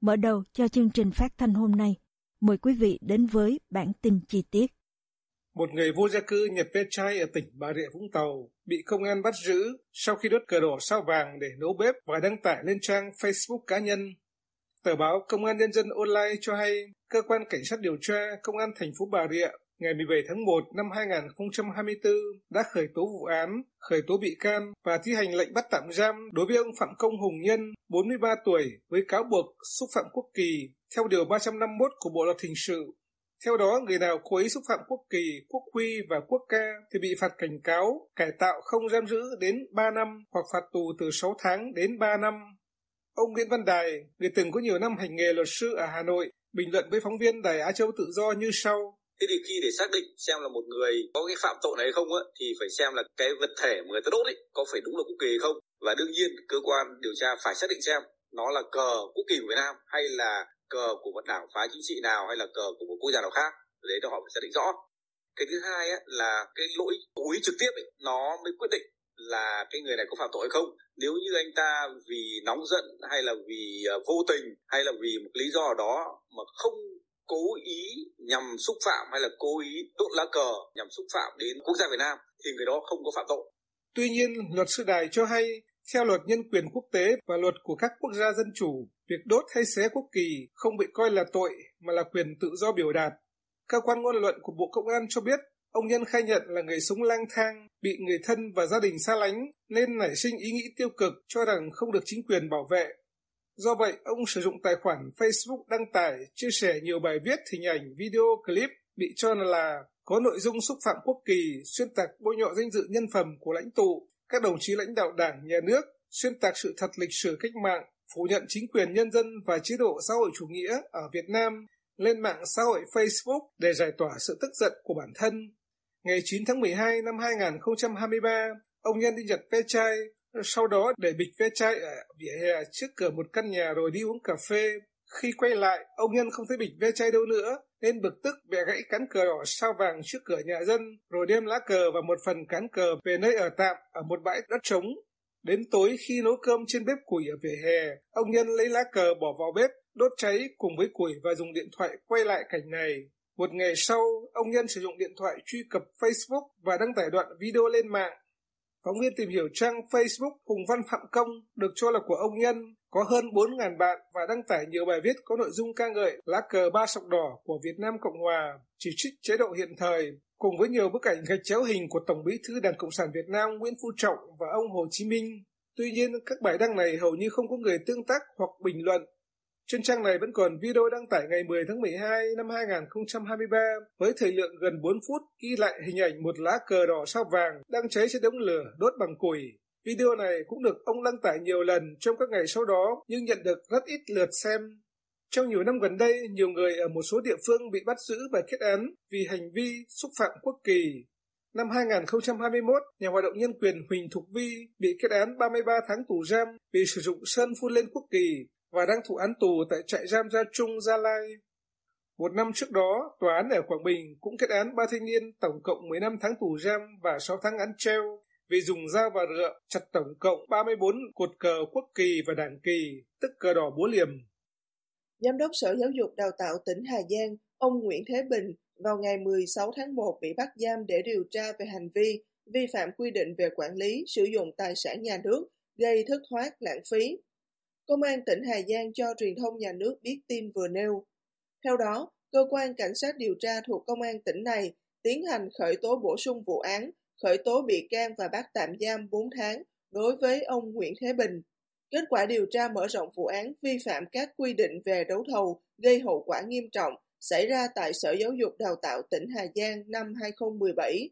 Mở đầu cho chương trình phát thanh hôm nay, mời quý vị đến với bản tin chi tiết. Một người vô gia cư nhập ve chai ở tỉnh Bà Rịa Vũng Tàu bị công an bắt giữ sau khi đốt cờ đỏ sao vàng để nấu bếp và đăng tải lên trang Facebook cá nhân. Tờ báo Công an Nhân dân Online cho hay, cơ quan cảnh sát điều tra Công an thành phố Bà Rịa ngày 17 tháng 1 năm 2024 đã khởi tố vụ án, khởi tố bị can và thi hành lệnh bắt tạm giam đối với ông Phạm Công Hùng Nhân, 43 tuổi, với cáo buộc xúc phạm quốc kỳ theo Điều 351 của Bộ Luật Hình sự. Theo đó, người nào cố ý xúc phạm quốc kỳ, quốc huy và quốc ca thì bị phạt cảnh cáo, cải tạo không giam giữ đến 3 năm hoặc phạt tù từ 6 tháng đến 3 năm. Ông Nguyễn Văn Đài, người từng có nhiều năm hành nghề luật sư ở Hà Nội, bình luận với phóng viên Đài Á Châu Tự Do như sau. Thế thì khi để xác định xem là một người có cái phạm tội này hay không á, thì phải xem là cái vật thể mà người ta đốt ấy có phải đúng là quốc kỳ hay không. Và đương nhiên cơ quan điều tra phải xác định xem nó là cờ quốc kỳ của Việt Nam hay là cờ của một đảng phái chính trị nào hay là cờ của một quốc gia nào khác. Đấy đó họ phải xác định rõ. Cái thứ hai á, là cái lỗi cố ý trực tiếp ấy, nó mới quyết định là cái người này có phạm tội hay không nếu như anh ta vì nóng giận hay là vì ờ, vô tình hay là vì một lý do đó mà không cố ý nhằm xúc phạm hay là cố ý đốt lá cờ nhằm xúc phạm đến quốc gia Việt Nam thì người đó không có phạm tội. Tuy nhiên, luật sư Đài cho hay, theo luật nhân quyền quốc tế và luật của các quốc gia dân chủ, việc đốt hay xé quốc kỳ không bị coi là tội mà là quyền tự do biểu đạt. Cơ quan ngôn luận của Bộ Công an cho biết, ông Nhân khai nhận là người sống lang thang, bị người thân và gia đình xa lánh nên nảy sinh ý nghĩ tiêu cực cho rằng không được chính quyền bảo vệ Do vậy, ông sử dụng tài khoản Facebook đăng tải, chia sẻ nhiều bài viết, hình ảnh, video, clip bị cho là có nội dung xúc phạm quốc kỳ, xuyên tạc bôi nhọ danh dự nhân phẩm của lãnh tụ, các đồng chí lãnh đạo đảng, nhà nước, xuyên tạc sự thật lịch sử cách mạng, phủ nhận chính quyền nhân dân và chế độ xã hội chủ nghĩa ở Việt Nam lên mạng xã hội Facebook để giải tỏa sự tức giận của bản thân. Ngày 9 tháng 12 năm 2023, ông Nhân Đinh Nhật ve chai sau đó để bịch ve chai ở vỉa hè trước cửa một căn nhà rồi đi uống cà phê. Khi quay lại, ông Nhân không thấy bịch ve chai đâu nữa, nên bực tức bẻ gãy cán cờ đỏ sao vàng trước cửa nhà dân, rồi đem lá cờ và một phần cán cờ về nơi ở tạm ở một bãi đất trống. Đến tối khi nấu cơm trên bếp củi ở vỉa hè, ông Nhân lấy lá cờ bỏ vào bếp, đốt cháy cùng với củi và dùng điện thoại quay lại cảnh này. Một ngày sau, ông Nhân sử dụng điện thoại truy cập Facebook và đăng tải đoạn video lên mạng. Phóng viên tìm hiểu trang Facebook Hùng Văn Phạm Công được cho là của ông Nhân có hơn 4.000 bạn và đăng tải nhiều bài viết có nội dung ca ngợi lá cờ ba sọc đỏ của Việt Nam Cộng Hòa, chỉ trích chế độ hiện thời, cùng với nhiều bức ảnh gạch chéo hình của Tổng bí thư Đảng Cộng sản Việt Nam Nguyễn Phú Trọng và ông Hồ Chí Minh. Tuy nhiên, các bài đăng này hầu như không có người tương tác hoặc bình luận trên trang này vẫn còn video đăng tải ngày 10 tháng 12 năm 2023 với thời lượng gần 4 phút ghi lại hình ảnh một lá cờ đỏ sao vàng đang cháy trên đống lửa đốt bằng củi. Video này cũng được ông đăng tải nhiều lần trong các ngày sau đó nhưng nhận được rất ít lượt xem. Trong nhiều năm gần đây, nhiều người ở một số địa phương bị bắt giữ và kết án vì hành vi xúc phạm quốc kỳ. Năm 2021, nhà hoạt động nhân quyền Huỳnh Thục Vi bị kết án 33 tháng tù giam vì sử dụng sơn phun lên quốc kỳ và đang thụ án tù tại trại giam Gia Trung, Gia Lai. Một năm trước đó, tòa án ở Quảng Bình cũng kết án ba thanh niên tổng cộng 15 tháng tù giam và 6 tháng án treo vì dùng dao và rựa chặt tổng cộng 34 cột cờ quốc kỳ và đảng kỳ, tức cờ đỏ búa liềm. Giám đốc Sở Giáo dục Đào tạo tỉnh Hà Giang, ông Nguyễn Thế Bình, vào ngày 16 tháng 1 bị bắt giam để điều tra về hành vi vi phạm quy định về quản lý sử dụng tài sản nhà nước gây thất thoát lãng phí. Công an tỉnh Hà Giang cho truyền thông nhà nước biết tin vừa nêu. Theo đó, cơ quan cảnh sát điều tra thuộc công an tỉnh này tiến hành khởi tố bổ sung vụ án, khởi tố bị can và bắt tạm giam 4 tháng đối với ông Nguyễn Thế Bình. Kết quả điều tra mở rộng vụ án vi phạm các quy định về đấu thầu gây hậu quả nghiêm trọng xảy ra tại Sở Giáo dục Đào tạo tỉnh Hà Giang năm 2017.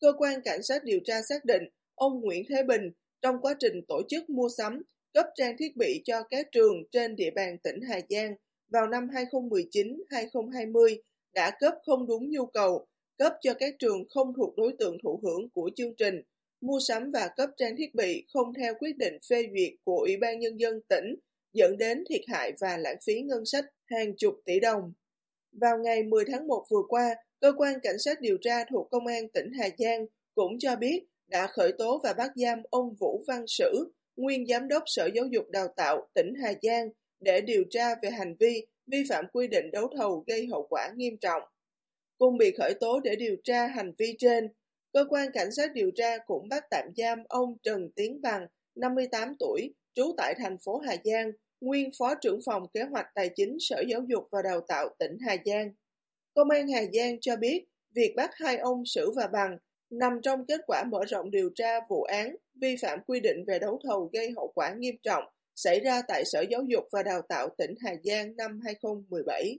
Cơ quan cảnh sát điều tra xác định ông Nguyễn Thế Bình trong quá trình tổ chức mua sắm, cấp trang thiết bị cho các trường trên địa bàn tỉnh Hà Giang vào năm 2019-2020 đã cấp không đúng nhu cầu, cấp cho các trường không thuộc đối tượng thụ hưởng của chương trình, mua sắm và cấp trang thiết bị không theo quyết định phê duyệt của Ủy ban Nhân dân tỉnh, dẫn đến thiệt hại và lãng phí ngân sách hàng chục tỷ đồng. Vào ngày 10 tháng 1 vừa qua, Cơ quan Cảnh sát điều tra thuộc Công an tỉnh Hà Giang cũng cho biết đã khởi tố và bắt giam ông Vũ Văn Sử, nguyên Giám đốc Sở Giáo dục Đào tạo tỉnh Hà Giang để điều tra về hành vi vi phạm quy định đấu thầu gây hậu quả nghiêm trọng. Cùng bị khởi tố để điều tra hành vi trên, cơ quan cảnh sát điều tra cũng bắt tạm giam ông Trần Tiến Bằng, 58 tuổi, trú tại thành phố Hà Giang, nguyên Phó trưởng phòng kế hoạch tài chính Sở Giáo dục và Đào tạo tỉnh Hà Giang. Công an Hà Giang cho biết việc bắt hai ông Sử và Bằng nằm trong kết quả mở rộng điều tra vụ án vi phạm quy định về đấu thầu gây hậu quả nghiêm trọng xảy ra tại Sở Giáo dục và Đào tạo tỉnh Hà Giang năm 2017.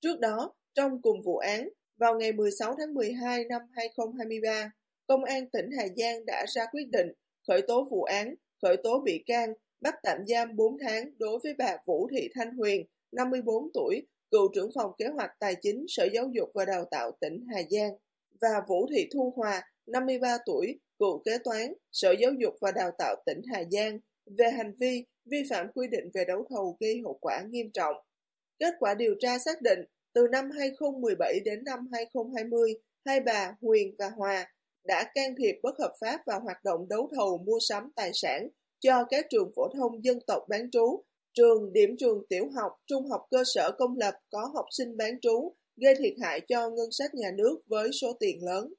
Trước đó, trong cùng vụ án, vào ngày 16 tháng 12 năm 2023, Công an tỉnh Hà Giang đã ra quyết định khởi tố vụ án, khởi tố bị can, bắt tạm giam 4 tháng đối với bà Vũ Thị Thanh Huyền, 54 tuổi, cựu trưởng phòng kế hoạch tài chính Sở Giáo dục và Đào tạo tỉnh Hà Giang, và Vũ Thị Thu Hòa, 53 tuổi, cựu kế toán Sở Giáo dục và Đào tạo tỉnh Hà Giang, về hành vi vi phạm quy định về đấu thầu gây hậu quả nghiêm trọng. Kết quả điều tra xác định, từ năm 2017 đến năm 2020, hai bà Huyền và Hòa đã can thiệp bất hợp pháp vào hoạt động đấu thầu mua sắm tài sản cho các trường phổ thông dân tộc bán trú, trường điểm trường tiểu học, trung học cơ sở công lập có học sinh bán trú, gây thiệt hại cho ngân sách nhà nước với số tiền lớn.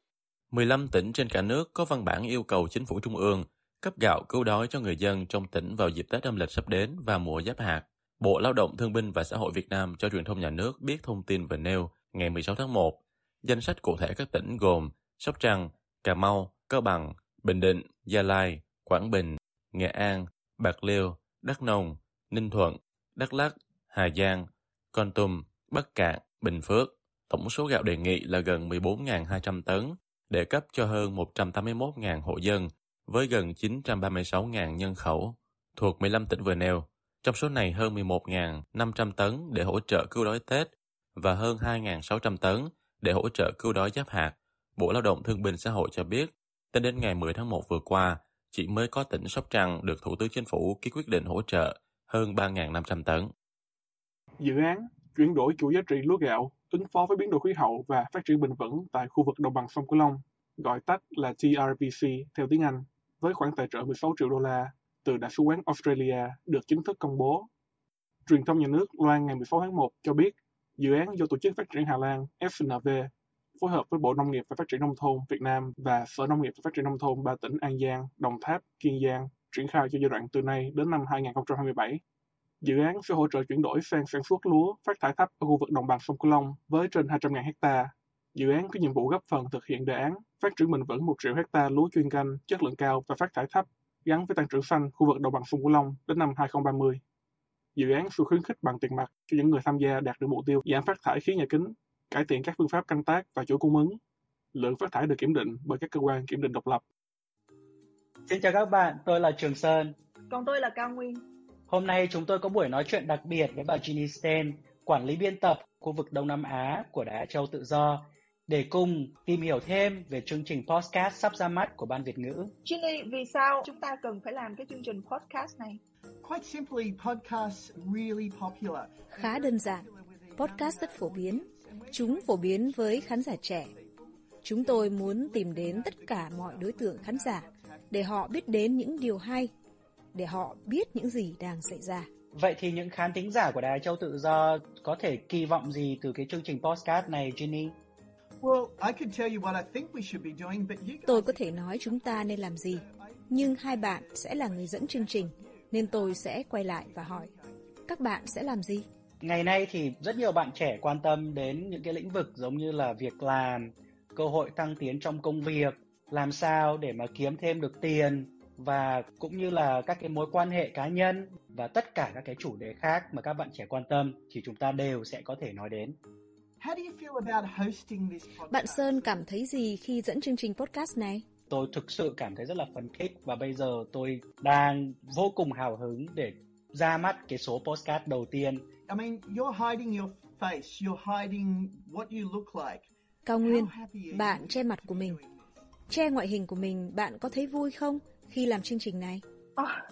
15 tỉnh trên cả nước có văn bản yêu cầu chính phủ trung ương cấp gạo cứu đói cho người dân trong tỉnh vào dịp Tết âm lịch sắp đến và mùa giáp hạt. Bộ Lao động Thương binh và Xã hội Việt Nam cho truyền thông nhà nước biết thông tin về nêu ngày 16 tháng 1. Danh sách cụ thể các tỉnh gồm Sóc Trăng, Cà Mau, Cao Bằng, Bình Định, Gia Lai, Quảng Bình, Nghệ An, Bạc Liêu, Đắk Nông, Ninh Thuận, Đắk Lắk, Hà Giang, Con Tum, Bắc Cạn, Bình Phước. Tổng số gạo đề nghị là gần 14.200 tấn để cấp cho hơn 181.000 hộ dân với gần 936.000 nhân khẩu thuộc 15 tỉnh vừa nêu. Trong số này hơn 11.500 tấn để hỗ trợ cứu đói Tết và hơn 2.600 tấn để hỗ trợ cứu đói giáp hạt. Bộ Lao động Thương binh Xã hội cho biết, tính đến ngày 10 tháng 1 vừa qua, chỉ mới có tỉnh Sóc Trăng được Thủ tướng Chính phủ ký quyết định hỗ trợ hơn 3.500 tấn. Dự án chuyển đổi chuỗi giá trị lúa gạo, ứng phó với biến đổi khí hậu và phát triển bền vững tại khu vực đồng bằng sông Cửu Long, gọi tắt là TRPC theo tiếng Anh, với khoản tài trợ 16 triệu đô la từ Đại sứ quán Australia được chính thức công bố. Truyền thông nhà nước loan ngày 16 tháng 1 cho biết dự án do Tổ chức Phát triển Hà Lan FNV phối hợp với Bộ Nông nghiệp và Phát triển Nông thôn Việt Nam và Sở Nông nghiệp và Phát triển Nông thôn ba tỉnh An Giang, Đồng Tháp, Kiên Giang triển khai cho giai đoạn từ nay đến năm 2027. Dự án sẽ hỗ trợ chuyển đổi sang sản xuất lúa phát thải thấp ở khu vực đồng bằng sông Cửu Long với trên 200.000 hecta. Dự án có nhiệm vụ góp phần thực hiện đề án phát triển bền vững 1 triệu hecta lúa chuyên canh chất lượng cao và phát thải thấp gắn với tăng trưởng xanh khu vực đồng bằng sông Cửu Long đến năm 2030. Dự án sẽ khuyến khích bằng tiền mặt cho những người tham gia đạt được mục tiêu giảm phát thải khí nhà kính, cải thiện các phương pháp canh tác và chuỗi cung ứng. Lượng phát thải được kiểm định bởi các cơ quan kiểm định độc lập. Xin chào các bạn, tôi là Trường Sơn. Còn tôi là Cao Nguyên. Hôm nay chúng tôi có buổi nói chuyện đặc biệt với bà Ginny Sten, quản lý biên tập khu vực Đông Nam Á của Đài Châu Tự Do, để cùng tìm hiểu thêm về chương trình podcast sắp ra mắt của Ban Việt ngữ. Ginny, vì sao chúng ta cần phải làm cái chương trình podcast này? Quite simply, podcasts really popular. Khá đơn giản, podcast rất phổ biến. Chúng phổ biến với khán giả trẻ. Chúng tôi muốn tìm đến tất cả mọi đối tượng khán giả để họ biết đến những điều hay, để họ biết những gì đang xảy ra. Vậy thì những khán thính giả của Đài Châu Tự Do có thể kỳ vọng gì từ cái chương trình podcast này, Ginny? Well, I could tell you what I think we should be doing, but you Tôi có thể nói chúng ta nên làm gì, Nhưng hai bạn sẽ là người dẫn chương trình, nên tôi sẽ quay lại và hỏi, các bạn sẽ làm gì? Ngày nay thì rất nhiều bạn trẻ quan tâm đến những cái lĩnh vực giống như là việc làm, cơ hội tăng tiến trong công việc, làm sao để mà kiếm thêm được tiền và cũng như là các cái mối quan hệ cá nhân và tất cả các cái chủ đề khác mà các bạn trẻ quan tâm thì chúng ta đều sẽ có thể nói đến. Bạn Sơn cảm thấy gì khi dẫn chương trình podcast này? Tôi thực sự cảm thấy rất là phấn khích và bây giờ tôi đang vô cùng hào hứng để ra mắt cái số postcard đầu tiên. I mean, you're hiding your face, you're hiding what you look like. Cao Nguyên, bạn che mặt của mình. Che ngoại hình của mình, bạn có thấy vui không khi làm chương trình này? À,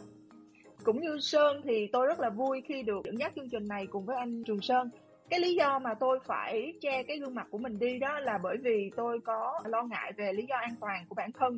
cũng như Sơn thì tôi rất là vui khi được dẫn dắt chương trình này cùng với anh Trường Sơn. Cái lý do mà tôi phải che cái gương mặt của mình đi đó là bởi vì tôi có lo ngại về lý do an toàn của bản thân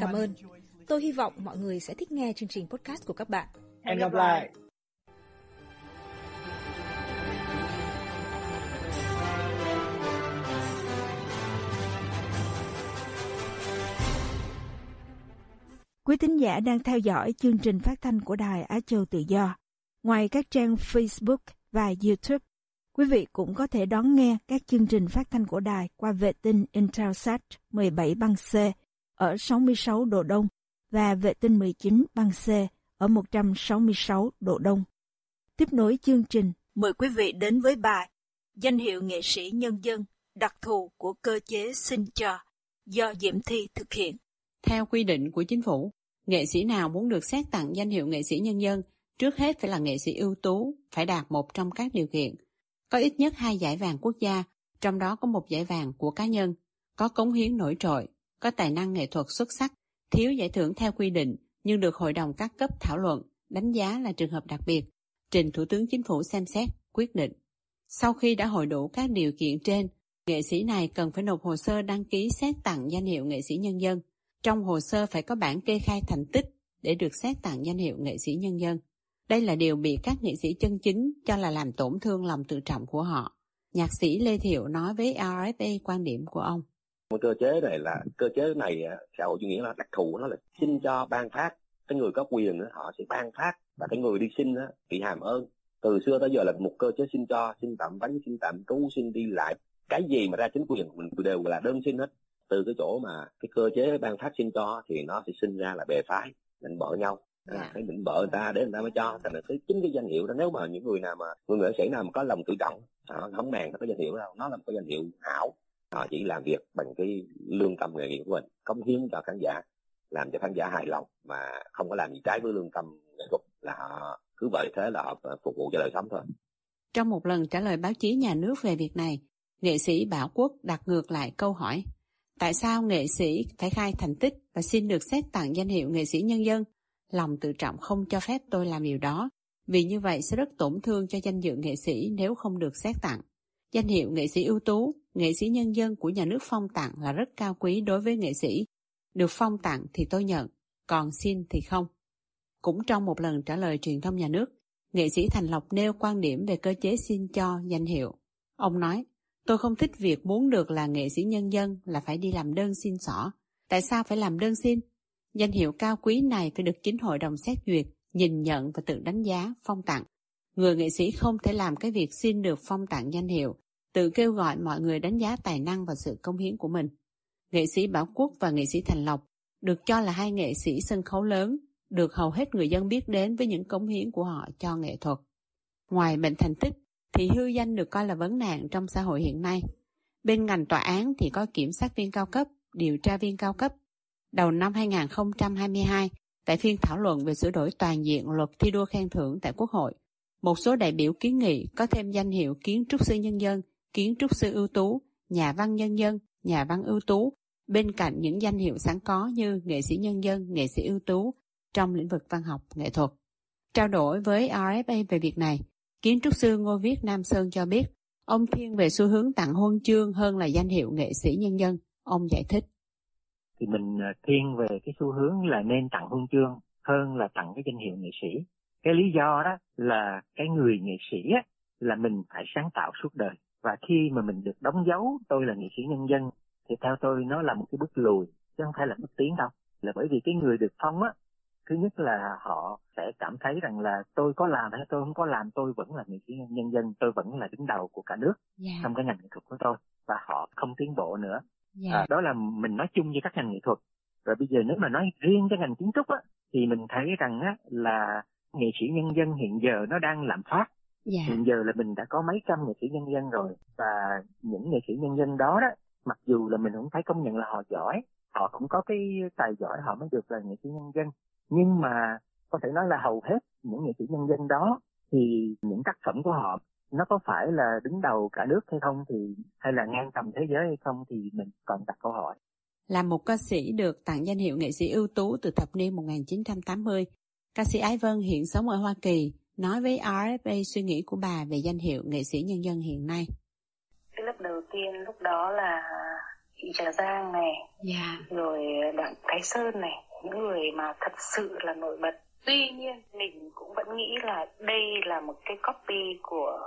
Cảm ơn. Tôi hy vọng mọi người sẽ thích nghe chương trình podcast của các bạn. Hẹn gặp lại. Quý tín giả đang theo dõi chương trình phát thanh của Đài Á Châu Tự Do. Ngoài các trang Facebook và YouTube, quý vị cũng có thể đón nghe các chương trình phát thanh của đài qua vệ tinh Intelsat 17 băng C ở 66 độ Đông và vệ tinh 19 băng C ở 166 độ Đông. Tiếp nối chương trình, mời quý vị đến với bài Danh hiệu nghệ sĩ nhân dân đặc thù của cơ chế xin cho do Diễm Thi thực hiện. Theo quy định của chính phủ, nghệ sĩ nào muốn được xét tặng danh hiệu nghệ sĩ nhân dân trước hết phải là nghệ sĩ ưu tú, phải đạt một trong các điều kiện. Có ít nhất hai giải vàng quốc gia, trong đó có một giải vàng của cá nhân, có cống hiến nổi trội, có tài năng nghệ thuật xuất sắc, thiếu giải thưởng theo quy định nhưng được hội đồng các cấp thảo luận, đánh giá là trường hợp đặc biệt, trình Thủ tướng Chính phủ xem xét, quyết định. Sau khi đã hội đủ các điều kiện trên, nghệ sĩ này cần phải nộp hồ sơ đăng ký xét tặng danh hiệu nghệ sĩ nhân dân. Trong hồ sơ phải có bản kê khai thành tích để được xét tặng danh hiệu nghệ sĩ nhân dân. Đây là điều bị các nghệ sĩ chân chính cho là làm tổn thương lòng tự trọng của họ. Nhạc sĩ Lê Thiệu nói với RFA quan điểm của ông. Một cơ chế này là, cơ chế này xã hội chủ nghĩa là đặc thù, nó là xin cho ban phát. Cái người có quyền họ sẽ ban phát. Và cái người đi xin bị hàm ơn. Từ xưa tới giờ là một cơ chế xin cho, xin tạm vắng, xin tạm trú, xin đi lại. Cái gì mà ra chính quyền, mình đều là đơn xin hết. Từ cái chỗ mà cái cơ chế ban phát xin cho thì nó sẽ sinh ra là bè phái định bỏ nhau à, phải định bợ người ta để người ta mới cho. Thành là cái chính cái danh hiệu đó nếu mà những người nào mà người nghệ sĩ nào mà có lòng tự trọng họ không màng cái danh hiệu đâu nó là một cái danh hiệu hảo họ chỉ làm việc bằng cái lương tâm nghề nghiệp của mình cống hiến cho khán giả làm cho khán giả hài lòng mà không có làm gì trái với lương tâm nghệ thuật là họ cứ vậy thế là họ phục vụ cho đời sống thôi. Trong một lần trả lời báo chí nhà nước về việc này nghệ sĩ Bảo Quốc đặt ngược lại câu hỏi tại sao nghệ sĩ phải khai thành tích và xin được xét tặng danh hiệu nghệ sĩ nhân dân lòng tự trọng không cho phép tôi làm điều đó vì như vậy sẽ rất tổn thương cho danh dự nghệ sĩ nếu không được xét tặng danh hiệu nghệ sĩ ưu tú nghệ sĩ nhân dân của nhà nước phong tặng là rất cao quý đối với nghệ sĩ. Được phong tặng thì tôi nhận, còn xin thì không. Cũng trong một lần trả lời truyền thông nhà nước, nghệ sĩ Thành Lộc nêu quan điểm về cơ chế xin cho danh hiệu. Ông nói, tôi không thích việc muốn được là nghệ sĩ nhân dân là phải đi làm đơn xin xỏ. Tại sao phải làm đơn xin? Danh hiệu cao quý này phải được chính hội đồng xét duyệt, nhìn nhận và tự đánh giá, phong tặng. Người nghệ sĩ không thể làm cái việc xin được phong tặng danh hiệu tự kêu gọi mọi người đánh giá tài năng và sự công hiến của mình. Nghệ sĩ Bảo Quốc và nghệ sĩ Thành Lộc được cho là hai nghệ sĩ sân khấu lớn, được hầu hết người dân biết đến với những cống hiến của họ cho nghệ thuật. Ngoài bệnh thành tích, thì hư danh được coi là vấn nạn trong xã hội hiện nay. Bên ngành tòa án thì có kiểm sát viên cao cấp, điều tra viên cao cấp. Đầu năm 2022, tại phiên thảo luận về sửa đổi toàn diện luật thi đua khen thưởng tại Quốc hội, một số đại biểu kiến nghị có thêm danh hiệu kiến trúc sư nhân dân, kiến trúc sư ưu tú, nhà văn nhân dân, nhà văn ưu tú, bên cạnh những danh hiệu sẵn có như nghệ sĩ nhân dân, nghệ sĩ ưu tú trong lĩnh vực văn học, nghệ thuật. Trao đổi với RFA về việc này, kiến trúc sư Ngô Viết Nam Sơn cho biết, ông thiên về xu hướng tặng huân chương hơn là danh hiệu nghệ sĩ nhân dân. Ông giải thích. Thì mình ờ, thiên về cái xu hướng là nên tặng huân chương hơn là tặng cái danh hiệu nghệ sĩ. Cái lý do đó là cái người nghệ sĩ á, là mình phải sáng tạo suốt đời. Và khi mà mình được đóng dấu tôi là nghệ sĩ nhân dân thì theo tôi nó là một cái bước lùi chứ không phải là bước tiến đâu. Là bởi vì cái người được phong á thứ nhất là họ sẽ cảm thấy rằng là tôi có làm hay tôi không có làm tôi vẫn là nghệ sĩ nhân dân tôi vẫn là đứng đầu của cả nước yeah. Dạ. trong cái ngành nghệ thuật của tôi và họ không tiến bộ nữa. Dạ. à, đó là mình nói chung với các ngành nghệ thuật rồi bây giờ nếu mà nói riêng cái ngành kiến trúc á thì mình thấy rằng á là nghệ sĩ nhân dân hiện giờ nó đang lạm phát yeah. Dạ. hiện giờ là mình đã có mấy trăm nghệ sĩ nhân dân rồi và những nghệ sĩ nhân dân đó đó mặc dù là mình không thấy công nhận là họ giỏi họ cũng có cái tài giỏi họ mới được là nghệ sĩ nhân dân nhưng mà có thể nói là hầu hết những nghệ sĩ nhân dân đó thì những tác phẩm của họ nó có phải là đứng đầu cả nước hay không thì hay là ngang tầm thế giới hay không thì mình còn đặt câu hỏi. Là một ca sĩ được tặng danh hiệu nghệ sĩ ưu tú từ thập niên 1980, ca sĩ Ái Vân hiện sống ở Hoa Kỳ nói với RFA suy nghĩ của bà về danh hiệu nghệ sĩ nhân dân hiện nay. Cái lúc đầu tiên lúc đó là chị Trà Giang này, yeah. Dạ. rồi Đặng Thái Sơn này, những người mà thật sự là nổi bật tuy nhiên mình cũng vẫn nghĩ là đây là một cái copy của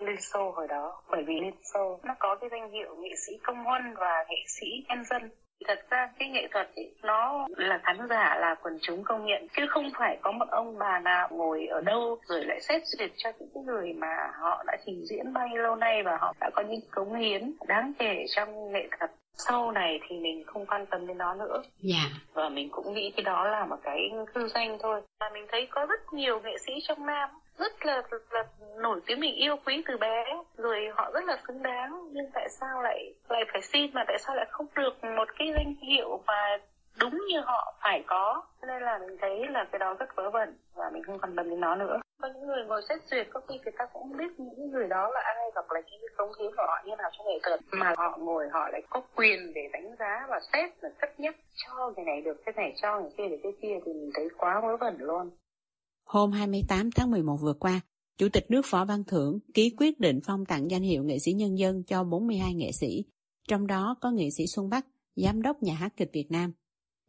Liên Xô hồi đó. Bởi vì Liên Xô nó có cái danh hiệu nghệ sĩ công huân và nghệ sĩ nhân dân. Thật ra cái nghệ thuật ấy, nó là khán giả là quần chúng công nhận. Chứ không phải có một ông bà nào ngồi ở đâu rồi lại xét duyệt cho những cái người mà họ đã trình diễn bao nhiêu lâu nay và họ đã có những cống hiến đáng kể trong nghệ thuật sau này thì mình không quan tâm đến nó nữa yeah. Dạ. và mình cũng nghĩ cái đó là một cái hư danh thôi và mình thấy có rất nhiều nghệ sĩ trong nam rất là, là nổi tiếng mình yêu quý từ bé rồi họ rất là xứng đáng nhưng tại sao lại lại phải xin mà tại sao lại không được một cái danh hiệu mà đúng như họ phải có. Nên là mình thấy là cái đó rất vớ vẩn và mình không quan tâm đến nó nữa. Có những người ngồi xét duyệt có khi người ta cũng không biết những người đó là ai hoặc là những cái cống hiến của họ như nào trong nghệ thuật. Mà họ ngồi họ lại có quyền để đánh giá và xét và cất nhắc cho người này được cái này cho người kia được cái kia thì mình thấy quá vớ vẩn luôn. Hôm 28 tháng 11 vừa qua, Chủ tịch nước Võ Văn Thưởng ký quyết định phong tặng danh hiệu nghệ sĩ nhân dân cho 42 nghệ sĩ, trong đó có nghệ sĩ Xuân Bắc, giám đốc nhà hát kịch Việt Nam.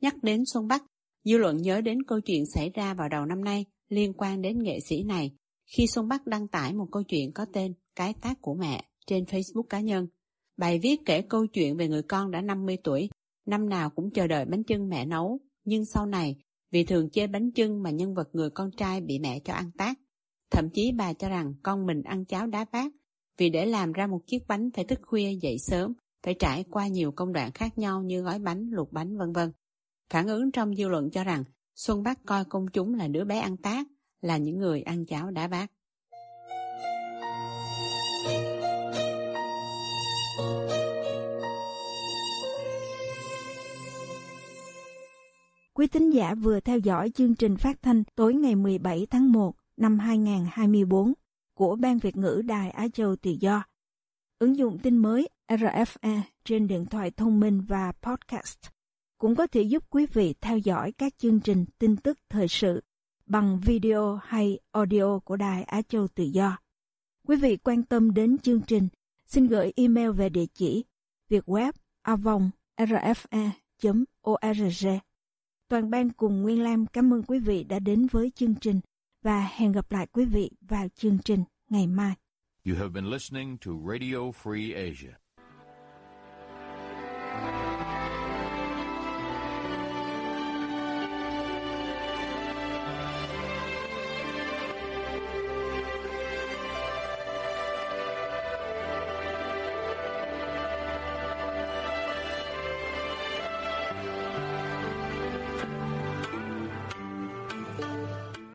Nhắc đến Xuân Bắc, dư luận nhớ đến câu chuyện xảy ra vào đầu năm nay liên quan đến nghệ sĩ này khi Xuân Bắc đăng tải một câu chuyện có tên Cái tác của mẹ trên Facebook cá nhân. Bài viết kể câu chuyện về người con đã 50 tuổi, năm nào cũng chờ đợi bánh chưng mẹ nấu, nhưng sau này vì thường chê bánh chưng mà nhân vật người con trai bị mẹ cho ăn tác. Thậm chí bà cho rằng con mình ăn cháo đá bát vì để làm ra một chiếc bánh phải thức khuya dậy sớm, phải trải qua nhiều công đoạn khác nhau như gói bánh, luộc bánh vân vân. Phản ứng trong dư luận cho rằng Xuân Bắc coi công chúng là đứa bé ăn tác, là những người ăn cháo đá bát. Quý tín giả vừa theo dõi chương trình phát thanh tối ngày 17 tháng 1 năm 2024 của Ban Việt ngữ Đài Á Châu Tự Do. Ứng dụng tin mới RFA trên điện thoại thông minh và podcast cũng có thể giúp quý vị theo dõi các chương trình tin tức thời sự bằng video hay audio của Đài Á Châu Tự Do. Quý vị quan tâm đến chương trình, xin gửi email về địa chỉ vietweb avongrfe.org. Toàn ban cùng Nguyên Lam cảm ơn quý vị đã đến với chương trình và hẹn gặp lại quý vị vào chương trình ngày mai. You have been listening to Radio Free Asia.